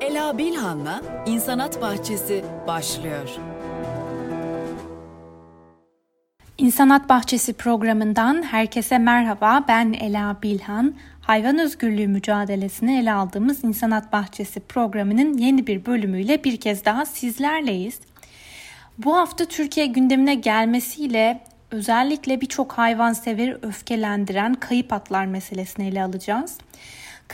Ela Bilhan'la İnsanat Bahçesi başlıyor. İnsanat Bahçesi programından herkese merhaba. Ben Ela Bilhan. Hayvan özgürlüğü mücadelesini ele aldığımız İnsanat Bahçesi programının yeni bir bölümüyle bir kez daha sizlerleyiz. Bu hafta Türkiye gündemine gelmesiyle özellikle birçok hayvanseveri öfkelendiren kayıp atlar meselesini ele alacağız.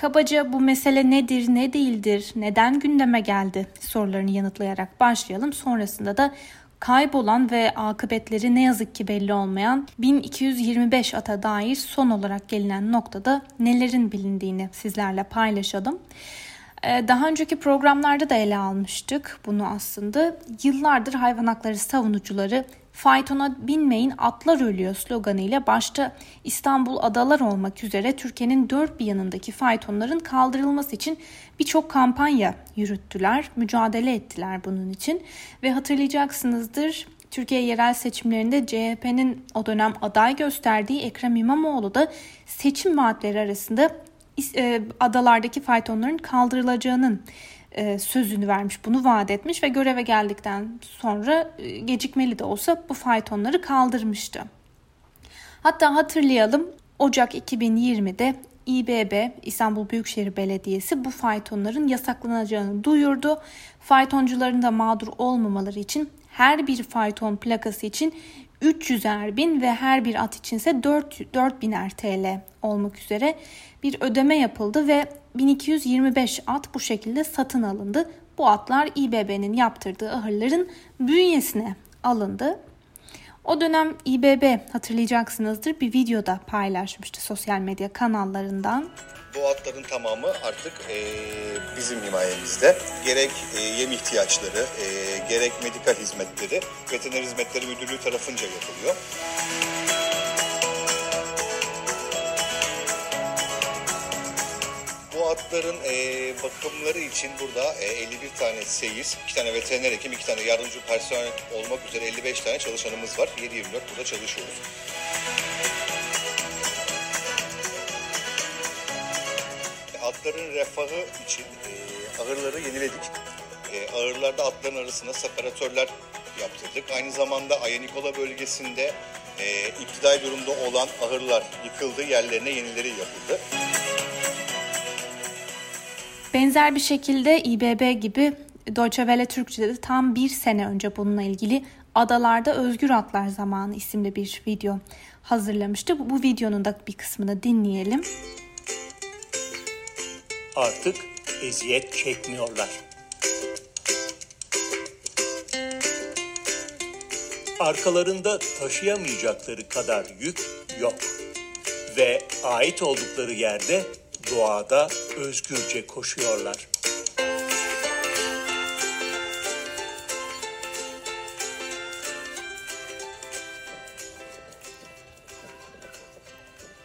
Kabaca bu mesele nedir, ne değildir, neden gündeme geldi sorularını yanıtlayarak başlayalım. Sonrasında da kaybolan ve akıbetleri ne yazık ki belli olmayan 1225 ata dair son olarak gelinen noktada nelerin bilindiğini sizlerle paylaşalım. Ee, daha önceki programlarda da ele almıştık bunu aslında. Yıllardır hayvan hakları savunucuları faytona binmeyin atlar ölüyor sloganıyla başta İstanbul adalar olmak üzere Türkiye'nin dört bir yanındaki faytonların kaldırılması için birçok kampanya yürüttüler, mücadele ettiler bunun için. Ve hatırlayacaksınızdır Türkiye yerel seçimlerinde CHP'nin o dönem aday gösterdiği Ekrem İmamoğlu da seçim vaatleri arasında e, adalardaki faytonların kaldırılacağının e, sözünü vermiş, bunu vaat etmiş ve göreve geldikten sonra e, gecikmeli de olsa bu faytonları kaldırmıştı. Hatta hatırlayalım Ocak 2020'de İBB İstanbul Büyükşehir Belediyesi bu faytonların yasaklanacağını duyurdu. Faytoncuların da mağdur olmamaları için her bir fayton plakası için 300'er bin ve her bir at içinse 4, 4000'er TL olmak üzere bir ödeme yapıldı ve 1225 at bu şekilde satın alındı. Bu atlar İBB'nin yaptırdığı ahırların bünyesine alındı. O dönem İBB hatırlayacaksınızdır bir videoda paylaşmıştı sosyal medya kanallarından. Bu atların tamamı artık e, bizim himayemizde. Gerek e, yem ihtiyaçları, e, gerek medikal hizmetleri Veteriner Hizmetleri Müdürlüğü tarafınca yapılıyor. Atların e, bakımları için burada e, 51 tane seyis, 2 tane veteriner hekim, 2 tane yardımcı personel olmak üzere 55 tane çalışanımız var. 7-24 burada çalışıyoruz. Atların refahı için e, ahırları yeniledik. E, ahırlarda atların arasına separatörler yaptırdık. Aynı zamanda Ayanikola bölgesinde e, iptidai durumda olan ahırlar yıkıldı, yerlerine yenileri yapıldı. Benzer bir şekilde İBB gibi Deutsche Welle Türkçe'de de tam bir sene önce bununla ilgili Adalarda Özgür Atlar Zamanı isimli bir video hazırlamıştı. Bu, bu videonun da bir kısmını dinleyelim. Artık eziyet çekmiyorlar. Arkalarında taşıyamayacakları kadar yük yok ve ait oldukları yerde doğada özgürce koşuyorlar.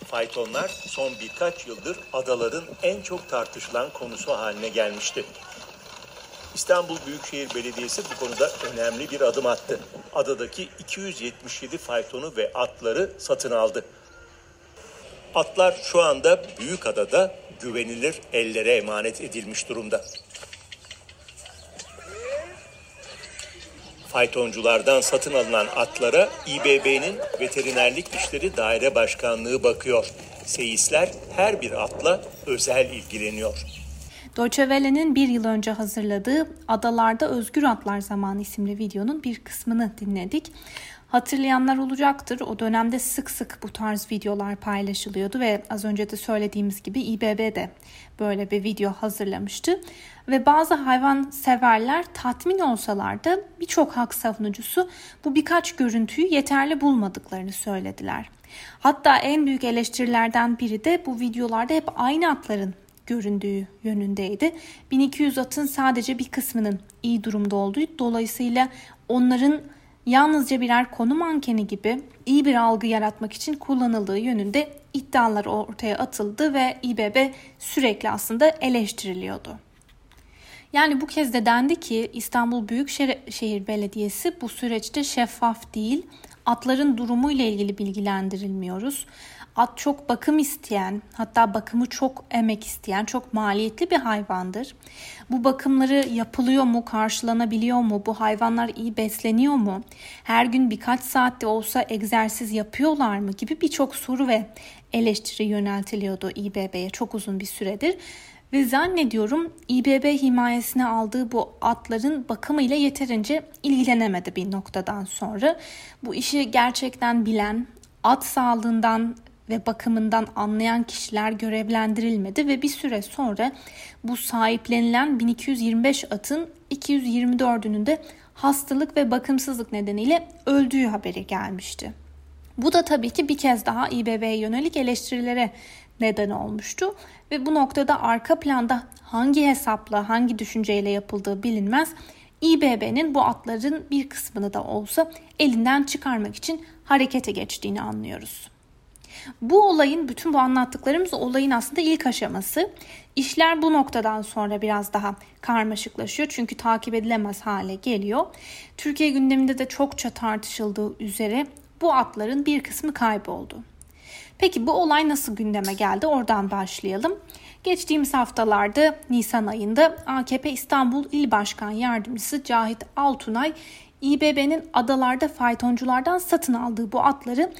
Faytonlar son birkaç yıldır adaların en çok tartışılan konusu haline gelmişti. İstanbul Büyükşehir Belediyesi bu konuda önemli bir adım attı. Adadaki 277 faytonu ve atları satın aldı. Atlar şu anda Büyükada'da güvenilir ellere emanet edilmiş durumda. Faytonculardan satın alınan atlara İBB'nin Veterinerlik İşleri Daire Başkanlığı bakıyor. Seyisler her bir atla özel ilgileniyor. Deutsche Welle'nin bir yıl önce hazırladığı Adalarda Özgür Atlar Zamanı isimli videonun bir kısmını dinledik. Hatırlayanlar olacaktır. O dönemde sık sık bu tarz videolar paylaşılıyordu ve az önce de söylediğimiz gibi İBB de böyle bir video hazırlamıştı. Ve bazı hayvan severler tatmin olsalar da birçok hak savunucusu bu birkaç görüntüyü yeterli bulmadıklarını söylediler. Hatta en büyük eleştirilerden biri de bu videolarda hep aynı atların göründüğü yönündeydi. 1200 atın sadece bir kısmının iyi durumda olduğu dolayısıyla onların yalnızca birer konu mankeni gibi iyi bir algı yaratmak için kullanıldığı yönünde iddialar ortaya atıldı ve İBB sürekli aslında eleştiriliyordu. Yani bu kez de dendi ki İstanbul Büyükşehir Belediyesi bu süreçte şeffaf değil, atların durumu ile ilgili bilgilendirilmiyoruz. At çok bakım isteyen, hatta bakımı çok emek isteyen, çok maliyetli bir hayvandır. Bu bakımları yapılıyor mu, karşılanabiliyor mu? Bu hayvanlar iyi besleniyor mu? Her gün birkaç saatte olsa egzersiz yapıyorlar mı? gibi birçok soru ve eleştiri yöneltiliyordu İBB'ye çok uzun bir süredir. Ve zannediyorum İBB himayesine aldığı bu atların bakımıyla yeterince ilgilenemedi bir noktadan sonra. Bu işi gerçekten bilen, at sağlığından ve bakımından anlayan kişiler görevlendirilmedi ve bir süre sonra bu sahiplenilen 1225 atın 224'ünün de hastalık ve bakımsızlık nedeniyle öldüğü haberi gelmişti. Bu da tabii ki bir kez daha İBB'ye yönelik eleştirilere neden olmuştu ve bu noktada arka planda hangi hesapla, hangi düşünceyle yapıldığı bilinmez. İBB'nin bu atların bir kısmını da olsa elinden çıkarmak için harekete geçtiğini anlıyoruz. Bu olayın, bütün bu anlattıklarımız olayın aslında ilk aşaması. İşler bu noktadan sonra biraz daha karmaşıklaşıyor çünkü takip edilemez hale geliyor. Türkiye gündeminde de çokça tartışıldığı üzere bu atların bir kısmı kayboldu. Peki bu olay nasıl gündeme geldi? Oradan başlayalım. Geçtiğimiz haftalarda Nisan ayında AKP İstanbul İl Başkan Yardımcısı Cahit Altunay İBB'nin adalarda faytonculardan satın aldığı bu atları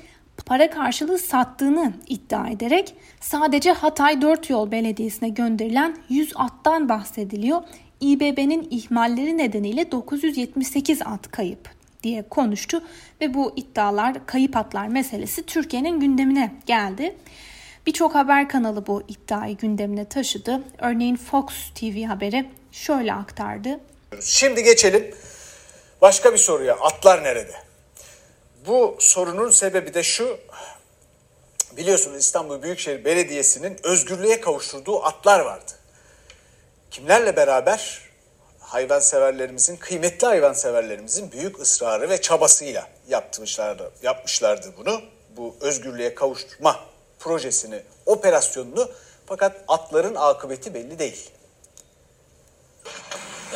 para karşılığı sattığını iddia ederek sadece Hatay 4 Yol Belediyesi'ne gönderilen 100 attan bahsediliyor. İBB'nin ihmalleri nedeniyle 978 at kayıp diye konuştu ve bu iddialar kayıp atlar meselesi Türkiye'nin gündemine geldi. Birçok haber kanalı bu iddiayı gündemine taşıdı. Örneğin Fox TV haberi şöyle aktardı. Şimdi geçelim başka bir soruya. Atlar nerede? Bu sorunun sebebi de şu. Biliyorsunuz İstanbul Büyükşehir Belediyesi'nin özgürlüğe kavuşturduğu atlar vardı. Kimlerle beraber? Hayvanseverlerimizin, kıymetli hayvanseverlerimizin büyük ısrarı ve çabasıyla yapmışlardı, yapmışlardı bunu. Bu özgürlüğe kavuşturma projesini, operasyonunu fakat atların akıbeti belli değil.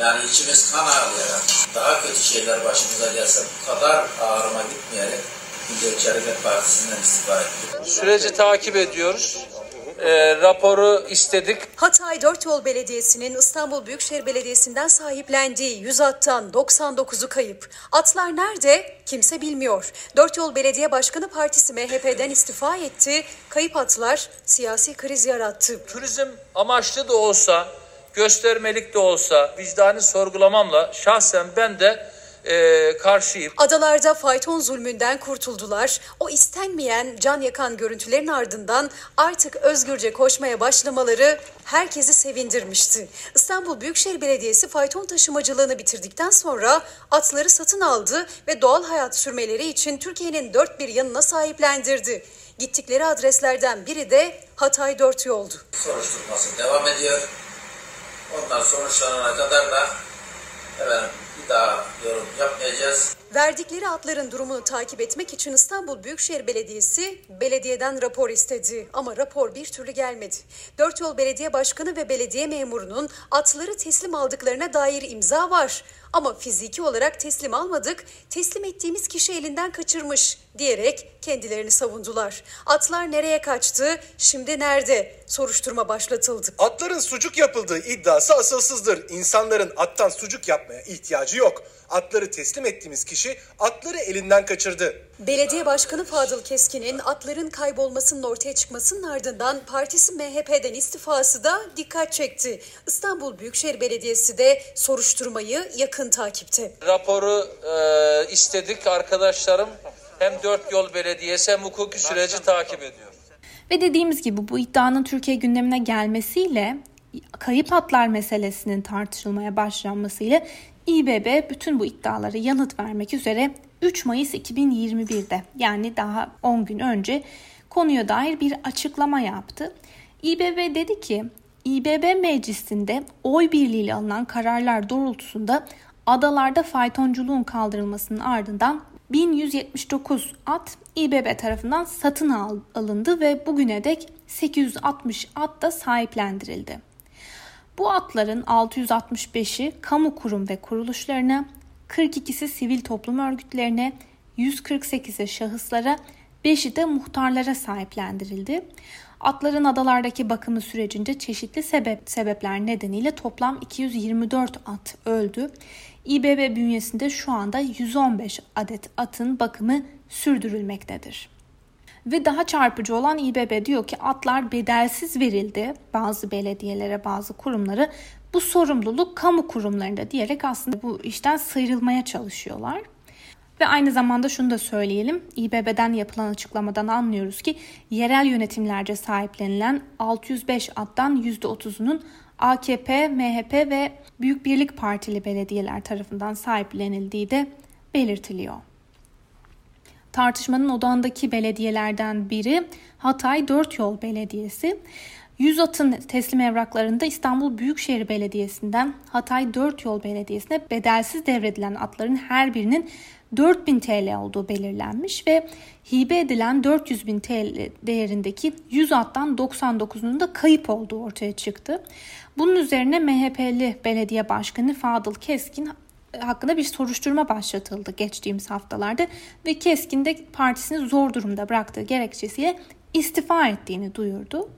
Yani içimiz kan ağlayarak daha kötü şeyler başımıza gelse bu kadar ağrıma gitmeyerek Milliyetçi Hareket Partisi'nden istifa ettim. Süreci takip ediyoruz. E, raporu istedik. Hatay Dört Yol Belediyesi'nin İstanbul Büyükşehir Belediyesi'nden sahiplendiği 100 attan 99'u kayıp. Atlar nerede? Kimse bilmiyor. Dört Yol Belediye Başkanı Partisi MHP'den istifa etti. Kayıp atlar siyasi kriz yarattı. Turizm amaçlı da olsa, göstermelik de olsa vicdani sorgulamamla şahsen ben de e, karşıyım. Adalarda fayton zulmünden kurtuldular. O istenmeyen can yakan görüntülerin ardından artık özgürce koşmaya başlamaları herkesi sevindirmişti. İstanbul Büyükşehir Belediyesi fayton taşımacılığını bitirdikten sonra atları satın aldı ve doğal hayat sürmeleri için Türkiye'nin dört bir yanına sahiplendirdi. Gittikleri adreslerden biri de Hatay Dört Yoldu. Soruşturması devam ediyor. Ondan sonuçlanana kadar da efendim, bir daha yorum yapmayacağız. Verdikleri atların durumunu takip etmek için İstanbul Büyükşehir Belediyesi belediyeden rapor istedi. Ama rapor bir türlü gelmedi. Dört Yol Belediye Başkanı ve belediye memurunun atları teslim aldıklarına dair imza var. Ama fiziki olarak teslim almadık, teslim ettiğimiz kişi elinden kaçırmış diyerek kendilerini savundular. Atlar nereye kaçtı, şimdi nerede? Soruşturma başlatıldı. Atların sucuk yapıldığı iddiası asılsızdır. İnsanların attan sucuk yapmaya ihtiyacı yok. Atları teslim ettiğimiz kişi atları elinden kaçırdı. Belediye Başkanı Fadıl Keskin'in atların kaybolmasının ortaya çıkmasının ardından partisi MHP'den istifası da dikkat çekti. İstanbul Büyükşehir Belediyesi de soruşturmayı yakın takipte. Raporu e, istedik arkadaşlarım. Hem Dört Yol Belediyesi hem hukuki süreci takip ediyor. Ve dediğimiz gibi bu iddianın Türkiye gündemine gelmesiyle kayıp atlar meselesinin tartışılmaya başlanmasıyla İBB bütün bu iddialara yanıt vermek üzere 3 Mayıs 2021'de yani daha 10 gün önce konuya dair bir açıklama yaptı. İBB dedi ki İBB meclisinde oy birliğiyle alınan kararlar doğrultusunda adalarda faytonculuğun kaldırılmasının ardından 1179 at İBB tarafından satın alındı ve bugüne dek 860 at da sahiplendirildi. Bu atların 665'i kamu kurum ve kuruluşlarına, 42'si sivil toplum örgütlerine, 148'i şahıslara, 5'i de muhtarlara sahiplendirildi. Atların adalardaki bakımı sürecince çeşitli sebep sebepler nedeniyle toplam 224 at öldü. İBB bünyesinde şu anda 115 adet atın bakımı sürdürülmektedir. Ve daha çarpıcı olan İBB diyor ki atlar bedelsiz verildi bazı belediyelere, bazı kurumlara. Bu sorumluluk kamu kurumlarında diyerek aslında bu işten sıyrılmaya çalışıyorlar. Ve aynı zamanda şunu da söyleyelim. İBB'den yapılan açıklamadan anlıyoruz ki yerel yönetimlerce sahiplenilen 605 attan %30'unun AKP, MHP ve Büyük Birlik Partili belediyeler tarafından sahiplenildiği de belirtiliyor. Tartışmanın odağındaki belediyelerden biri Hatay Dört Yol Belediyesi. 100 atın teslim evraklarında İstanbul Büyükşehir Belediyesi'nden Hatay Dört Yol Belediyesi'ne bedelsiz devredilen atların her birinin 4000 TL olduğu belirlenmiş ve hibe edilen 400 bin TL değerindeki 100 attan 99'unun da kayıp olduğu ortaya çıktı. Bunun üzerine MHP'li belediye başkanı Fadıl Keskin hakkında bir soruşturma başlatıldı geçtiğimiz haftalarda ve Keskin de partisini zor durumda bıraktığı gerekçesiyle istifa ettiğini duyurdu.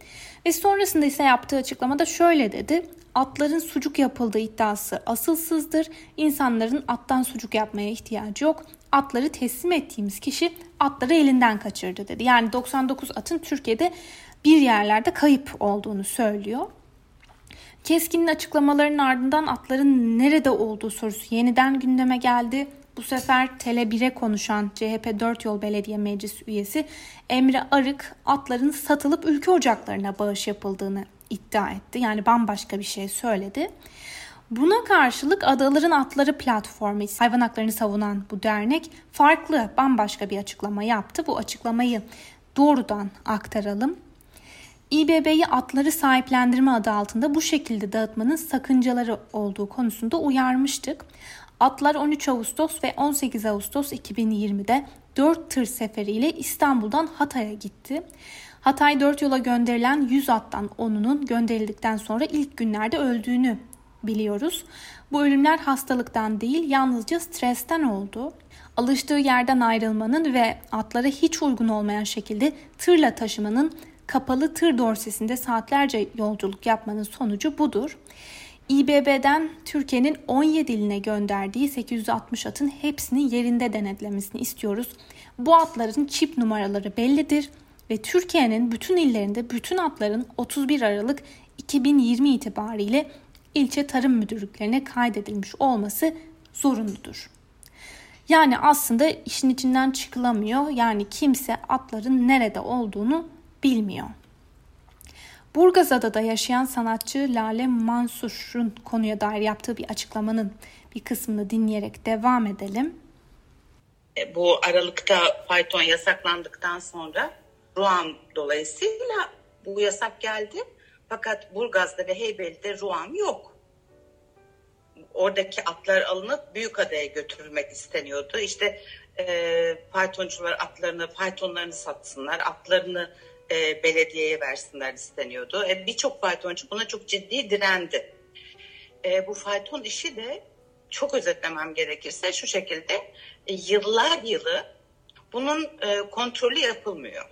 Ve sonrasında ise yaptığı açıklamada şöyle dedi. Atların sucuk yapıldığı iddiası asılsızdır. İnsanların attan sucuk yapmaya ihtiyacı yok. Atları teslim ettiğimiz kişi atları elinden kaçırdı dedi. Yani 99 atın Türkiye'de bir yerlerde kayıp olduğunu söylüyor. Keskin'in açıklamalarının ardından atların nerede olduğu sorusu yeniden gündeme geldi. Bu sefer Tele 1'e konuşan CHP 4 Yol Belediye Meclis üyesi Emre Arık atların satılıp ülke ocaklarına bağış yapıldığını iddia etti. Yani bambaşka bir şey söyledi. Buna karşılık Adaların Atları platformu hayvan haklarını savunan bu dernek farklı bambaşka bir açıklama yaptı. Bu açıklamayı doğrudan aktaralım. İBB'yi atları sahiplendirme adı altında bu şekilde dağıtmanın sakıncaları olduğu konusunda uyarmıştık. Atlar 13 Ağustos ve 18 Ağustos 2020'de 4 tır seferiyle İstanbul'dan Hatay'a gitti. Hatay 4 yola gönderilen 100 attan 10'unun gönderildikten sonra ilk günlerde öldüğünü biliyoruz. Bu ölümler hastalıktan değil yalnızca stresten oldu. Alıştığı yerden ayrılmanın ve atlara hiç uygun olmayan şekilde tırla taşımanın kapalı tır dorsesinde saatlerce yolculuk yapmanın sonucu budur. İBB'den Türkiye'nin 17 iline gönderdiği 860 atın hepsinin yerinde denetlemesini istiyoruz. Bu atların çip numaraları bellidir ve Türkiye'nin bütün illerinde bütün atların 31 Aralık 2020 itibariyle ilçe tarım müdürlüklerine kaydedilmiş olması zorunludur. Yani aslında işin içinden çıkılamıyor. Yani kimse atların nerede olduğunu bilmiyor. Burgazada'da yaşayan sanatçı Lale Mansur'un konuya dair yaptığı bir açıklamanın bir kısmını dinleyerek devam edelim. E, bu Aralık'ta fayton yasaklandıktan sonra Ruam dolayısıyla bu yasak geldi. Fakat Burgaz'da ve Heybeli'de Ruam yok. Oradaki atlar alınıp Büyükada'ya götürülmek isteniyordu. İşte e, faytoncular atlarını, faytonlarını satsınlar, atlarını e, belediyeye versinler isteniyordu. E, Birçok faytoncu buna çok ciddi direndi. E, bu fayton işi de çok özetlemem gerekirse şu şekilde e, yıllar yılı bunun e, kontrolü yapılmıyor.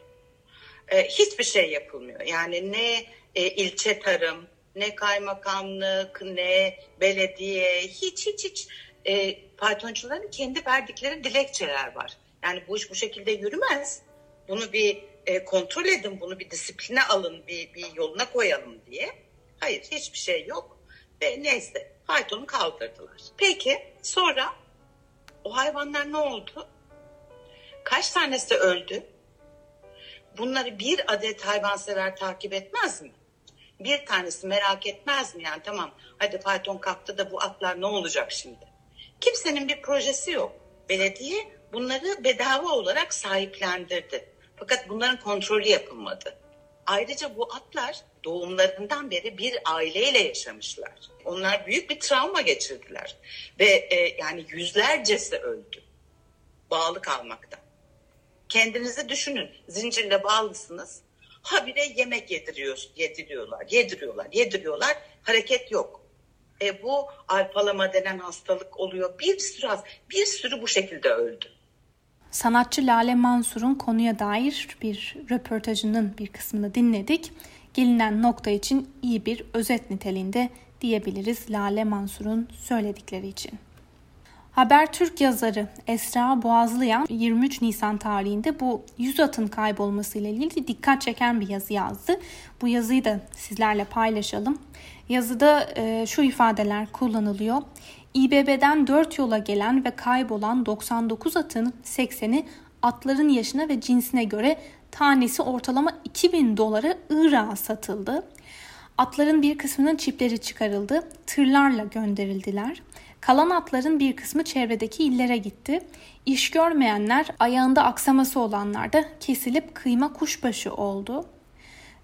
E, hiçbir şey yapılmıyor. Yani ne e, ilçe tarım, ne kaymakamlık, ne belediye, hiç hiç hiç e, faytoncuların kendi verdikleri dilekçeler var. Yani bu iş bu şekilde yürümez. Bunu bir e, kontrol edin bunu bir disipline alın bir, bir yoluna koyalım diye. Hayır hiçbir şey yok ve neyse faytonu kaldırdılar. Peki sonra o hayvanlar ne oldu? Kaç tanesi öldü? Bunları bir adet hayvansever takip etmez mi? Bir tanesi merak etmez mi? Yani tamam hadi fayton kalktı da bu atlar ne olacak şimdi? Kimsenin bir projesi yok. Belediye bunları bedava olarak sahiplendirdi. Fakat bunların kontrolü yapılmadı. Ayrıca bu atlar doğumlarından beri bir aileyle yaşamışlar. Onlar büyük bir travma geçirdiler ve e, yani yüzlercesi öldü bağlı kalmaktan. Kendinizi düşünün zincirle bağlısınız. Habire yemek yediriyor, yediriyorlar, yediriyorlar, yediriyorlar. Hareket yok. E, bu alpalama denen hastalık oluyor. Bir sürü bir sürü bu şekilde öldü. Sanatçı Lale Mansur'un konuya dair bir röportajının bir kısmını dinledik. Gelinen nokta için iyi bir özet niteliğinde diyebiliriz Lale Mansur'un söyledikleri için. Habertürk yazarı Esra Boğazlıyan 23 Nisan tarihinde bu yüz atın kaybolması ile ilgili dikkat çeken bir yazı yazdı. Bu yazıyı da sizlerle paylaşalım. Yazıda e, şu ifadeler kullanılıyor. İBB'den 4 yola gelen ve kaybolan 99 atın 80'i atların yaşına ve cinsine göre tanesi ortalama 2000 dolara Irak'a satıldı. Atların bir kısmının çipleri çıkarıldı, tırlarla gönderildiler. Kalan atların bir kısmı çevredeki illere gitti. İş görmeyenler, ayağında aksaması olanlar da kesilip kıyma kuşbaşı oldu.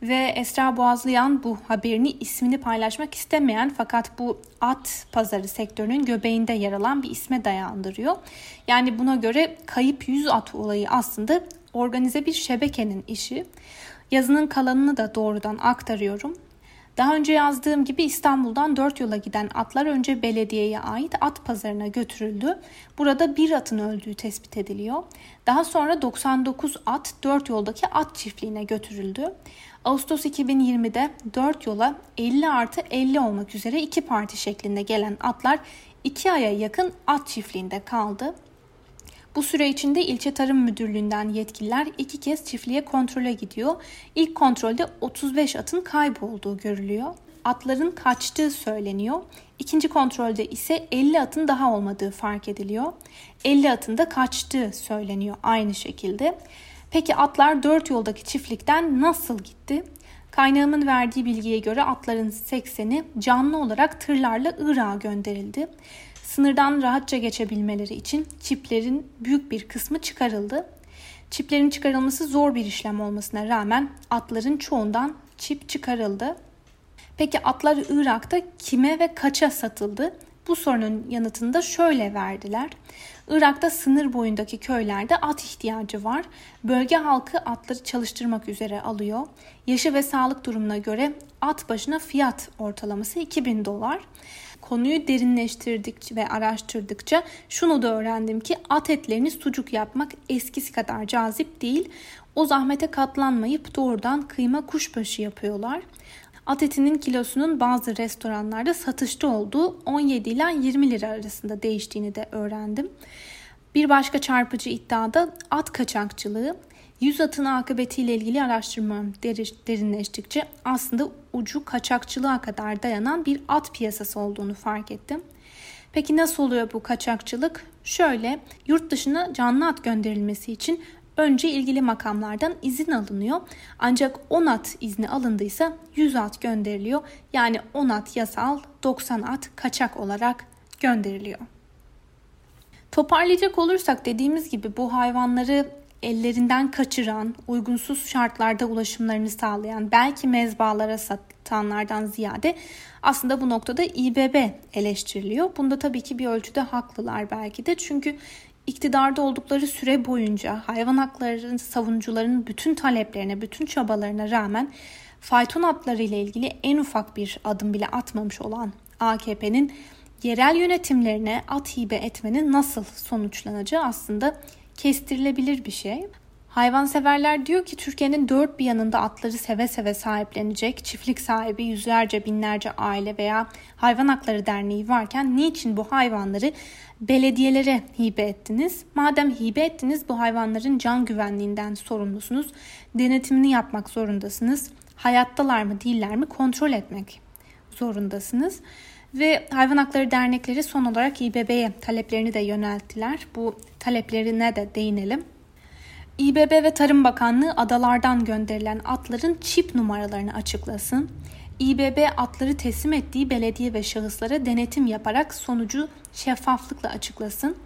Ve Esra Boğazlayan bu haberini ismini paylaşmak istemeyen fakat bu at pazarı sektörünün göbeğinde yer alan bir isme dayandırıyor. Yani buna göre kayıp yüz at olayı aslında organize bir şebekenin işi. Yazının kalanını da doğrudan aktarıyorum. Daha önce yazdığım gibi İstanbul'dan 4 yola giden atlar önce belediyeye ait at pazarına götürüldü. Burada bir atın öldüğü tespit ediliyor. Daha sonra 99 at 4 yoldaki at çiftliğine götürüldü. Ağustos 2020'de 4 yola 50 artı 50 olmak üzere iki parti şeklinde gelen atlar 2 aya yakın at çiftliğinde kaldı. Bu süre içinde ilçe tarım müdürlüğünden yetkililer iki kez çiftliğe kontrole gidiyor. İlk kontrolde 35 atın kaybolduğu görülüyor. Atların kaçtığı söyleniyor. İkinci kontrolde ise 50 atın daha olmadığı fark ediliyor. 50 atın da kaçtığı söyleniyor aynı şekilde. Peki atlar 4 yoldaki çiftlikten nasıl gitti? Kaynağımın verdiği bilgiye göre atların 80'i canlı olarak tırlarla Irak'a gönderildi. Sınırdan rahatça geçebilmeleri için çiplerin büyük bir kısmı çıkarıldı. Çiplerin çıkarılması zor bir işlem olmasına rağmen atların çoğundan çip çıkarıldı. Peki atlar Irak'ta kime ve kaça satıldı? Bu sorunun yanıtını da şöyle verdiler. Irak'ta sınır boyundaki köylerde at ihtiyacı var. Bölge halkı atları çalıştırmak üzere alıyor. Yaşı ve sağlık durumuna göre at başına fiyat ortalaması 2000 dolar konuyu derinleştirdikçe ve araştırdıkça şunu da öğrendim ki at etlerini sucuk yapmak eskisi kadar cazip değil. O zahmete katlanmayıp doğrudan kıyma kuşbaşı yapıyorlar. At etinin kilosunun bazı restoranlarda satışta olduğu 17 ila 20 lira arasında değiştiğini de öğrendim. Bir başka çarpıcı iddiada at kaçakçılığı. Yüz atın akıbetiyle ilgili araştırmam derinleştikçe aslında ucu kaçakçılığa kadar dayanan bir at piyasası olduğunu fark ettim. Peki nasıl oluyor bu kaçakçılık? Şöyle, yurt dışına canlı at gönderilmesi için önce ilgili makamlardan izin alınıyor. Ancak 10 at izni alındıysa 100 at gönderiliyor. Yani 10 at yasal, 90 at kaçak olarak gönderiliyor. Toparlayacak olursak dediğimiz gibi bu hayvanları ellerinden kaçıran, uygunsuz şartlarda ulaşımlarını sağlayan, belki mezbalara satanlardan ziyade aslında bu noktada İBB eleştiriliyor. Bunda tabii ki bir ölçüde haklılar belki de. Çünkü iktidarda oldukları süre boyunca hayvan hakları savunucularının bütün taleplerine, bütün çabalarına rağmen fayton atları ile ilgili en ufak bir adım bile atmamış olan AKP'nin yerel yönetimlerine at hibe etmenin nasıl sonuçlanacağı aslında kestirilebilir bir şey. Hayvanseverler diyor ki Türkiye'nin dört bir yanında atları seve seve sahiplenecek çiftlik sahibi yüzlerce binlerce aile veya hayvan hakları derneği varken niçin bu hayvanları belediyelere hibe ettiniz? Madem hibe ettiniz bu hayvanların can güvenliğinden sorumlusunuz. Denetimini yapmak zorundasınız. Hayattalar mı değiller mi kontrol etmek zorundasınız. Ve hayvan hakları dernekleri son olarak İBB'ye taleplerini de yönelttiler. Bu taleplerine de değinelim. İBB ve Tarım Bakanlığı adalardan gönderilen atların çip numaralarını açıklasın. İBB atları teslim ettiği belediye ve şahıslara denetim yaparak sonucu şeffaflıkla açıklasın.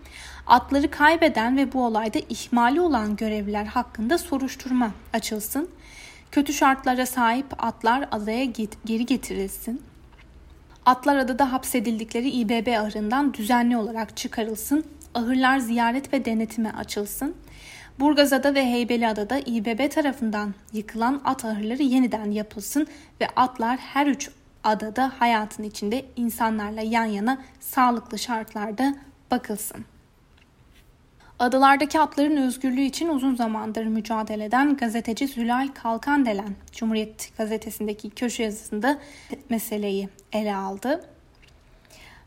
Atları kaybeden ve bu olayda ihmali olan görevliler hakkında soruşturma açılsın. Kötü şartlara sahip atlar adaya geri getirilsin. Atlar adada hapsedildikleri İBB ahırından düzenli olarak çıkarılsın, ahırlar ziyaret ve denetime açılsın. Burgazada ve Heybeliada'da İBB tarafından yıkılan at ahırları yeniden yapılsın ve atlar her üç adada hayatın içinde insanlarla yan yana sağlıklı şartlarda bakılsın. Adalardaki atların özgürlüğü için uzun zamandır mücadele eden gazeteci Zülal Kalkandelen, Cumhuriyet gazetesindeki köşe yazısında meseleyi ele aldı.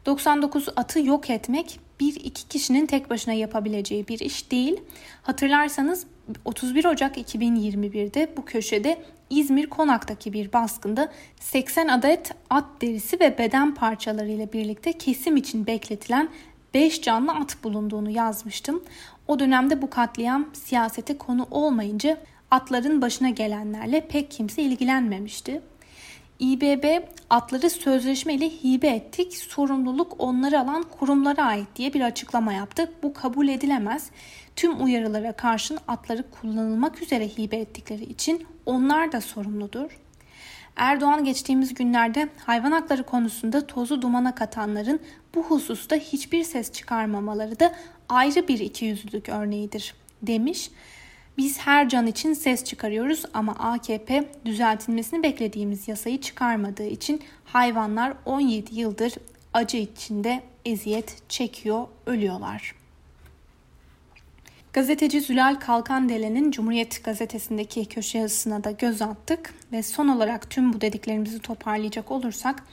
99 atı yok etmek bir iki kişinin tek başına yapabileceği bir iş değil. Hatırlarsanız 31 Ocak 2021'de bu köşede İzmir Konak'taki bir baskında 80 adet at derisi ve beden parçaları ile birlikte kesim için bekletilen 5 canlı at bulunduğunu yazmıştım. O dönemde bu katliam siyasete konu olmayınca atların başına gelenlerle pek kimse ilgilenmemişti. İBB atları sözleşme ile hibe ettik, sorumluluk onları alan kurumlara ait diye bir açıklama yaptı. Bu kabul edilemez. Tüm uyarılara karşın atları kullanılmak üzere hibe ettikleri için onlar da sorumludur. Erdoğan geçtiğimiz günlerde hayvan hakları konusunda tozu dumana katanların bu hususta hiçbir ses çıkarmamaları da ayrı bir ikiyüzlülük örneğidir demiş. Biz her can için ses çıkarıyoruz ama AKP düzeltilmesini beklediğimiz yasayı çıkarmadığı için hayvanlar 17 yıldır acı içinde eziyet çekiyor, ölüyorlar. Gazeteci Zülal Kalkandelen'in Cumhuriyet Gazetesi'ndeki köşe yazısına da göz attık ve son olarak tüm bu dediklerimizi toparlayacak olursak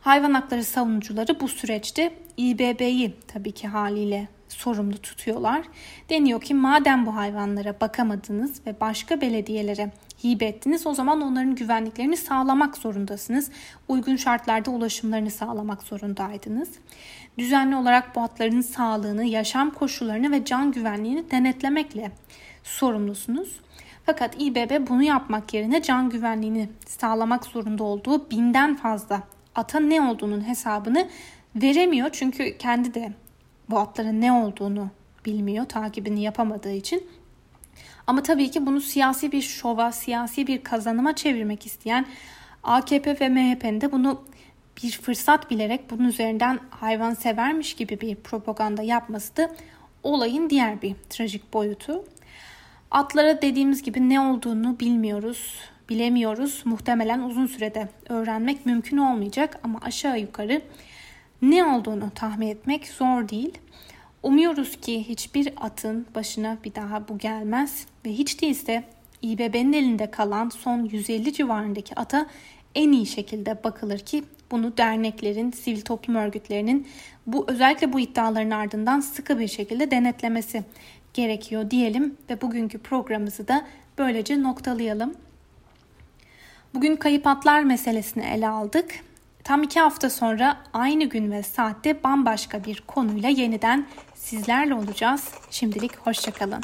hayvan hakları savunucuları bu süreçte İBB'yi tabii ki haliyle sorumlu tutuyorlar. Deniyor ki madem bu hayvanlara bakamadınız ve başka belediyelere hibe ettiniz o zaman onların güvenliklerini sağlamak zorundasınız. Uygun şartlarda ulaşımlarını sağlamak zorundaydınız. Düzenli olarak bu atların sağlığını, yaşam koşullarını ve can güvenliğini denetlemekle sorumlusunuz. Fakat İBB bunu yapmak yerine can güvenliğini sağlamak zorunda olduğu binden fazla ata ne olduğunun hesabını veremiyor. Çünkü kendi de bu atların ne olduğunu bilmiyor, takibini yapamadığı için. Ama tabii ki bunu siyasi bir şova, siyasi bir kazanıma çevirmek isteyen AKP ve MHP'nin de bunu bir fırsat bilerek bunun üzerinden hayvan severmiş gibi bir propaganda yapması da olayın diğer bir trajik boyutu. Atlara dediğimiz gibi ne olduğunu bilmiyoruz, bilemiyoruz. Muhtemelen uzun sürede öğrenmek mümkün olmayacak ama aşağı yukarı ne olduğunu tahmin etmek zor değil. Umuyoruz ki hiçbir atın başına bir daha bu gelmez ve hiç değilse İBB'nin elinde kalan son 150 civarındaki ata en iyi şekilde bakılır ki bunu derneklerin, sivil toplum örgütlerinin bu özellikle bu iddiaların ardından sıkı bir şekilde denetlemesi gerekiyor diyelim ve bugünkü programımızı da böylece noktalayalım. Bugün kayıp atlar meselesini ele aldık. Tam iki hafta sonra aynı gün ve saatte bambaşka bir konuyla yeniden sizlerle olacağız. Şimdilik hoşçakalın.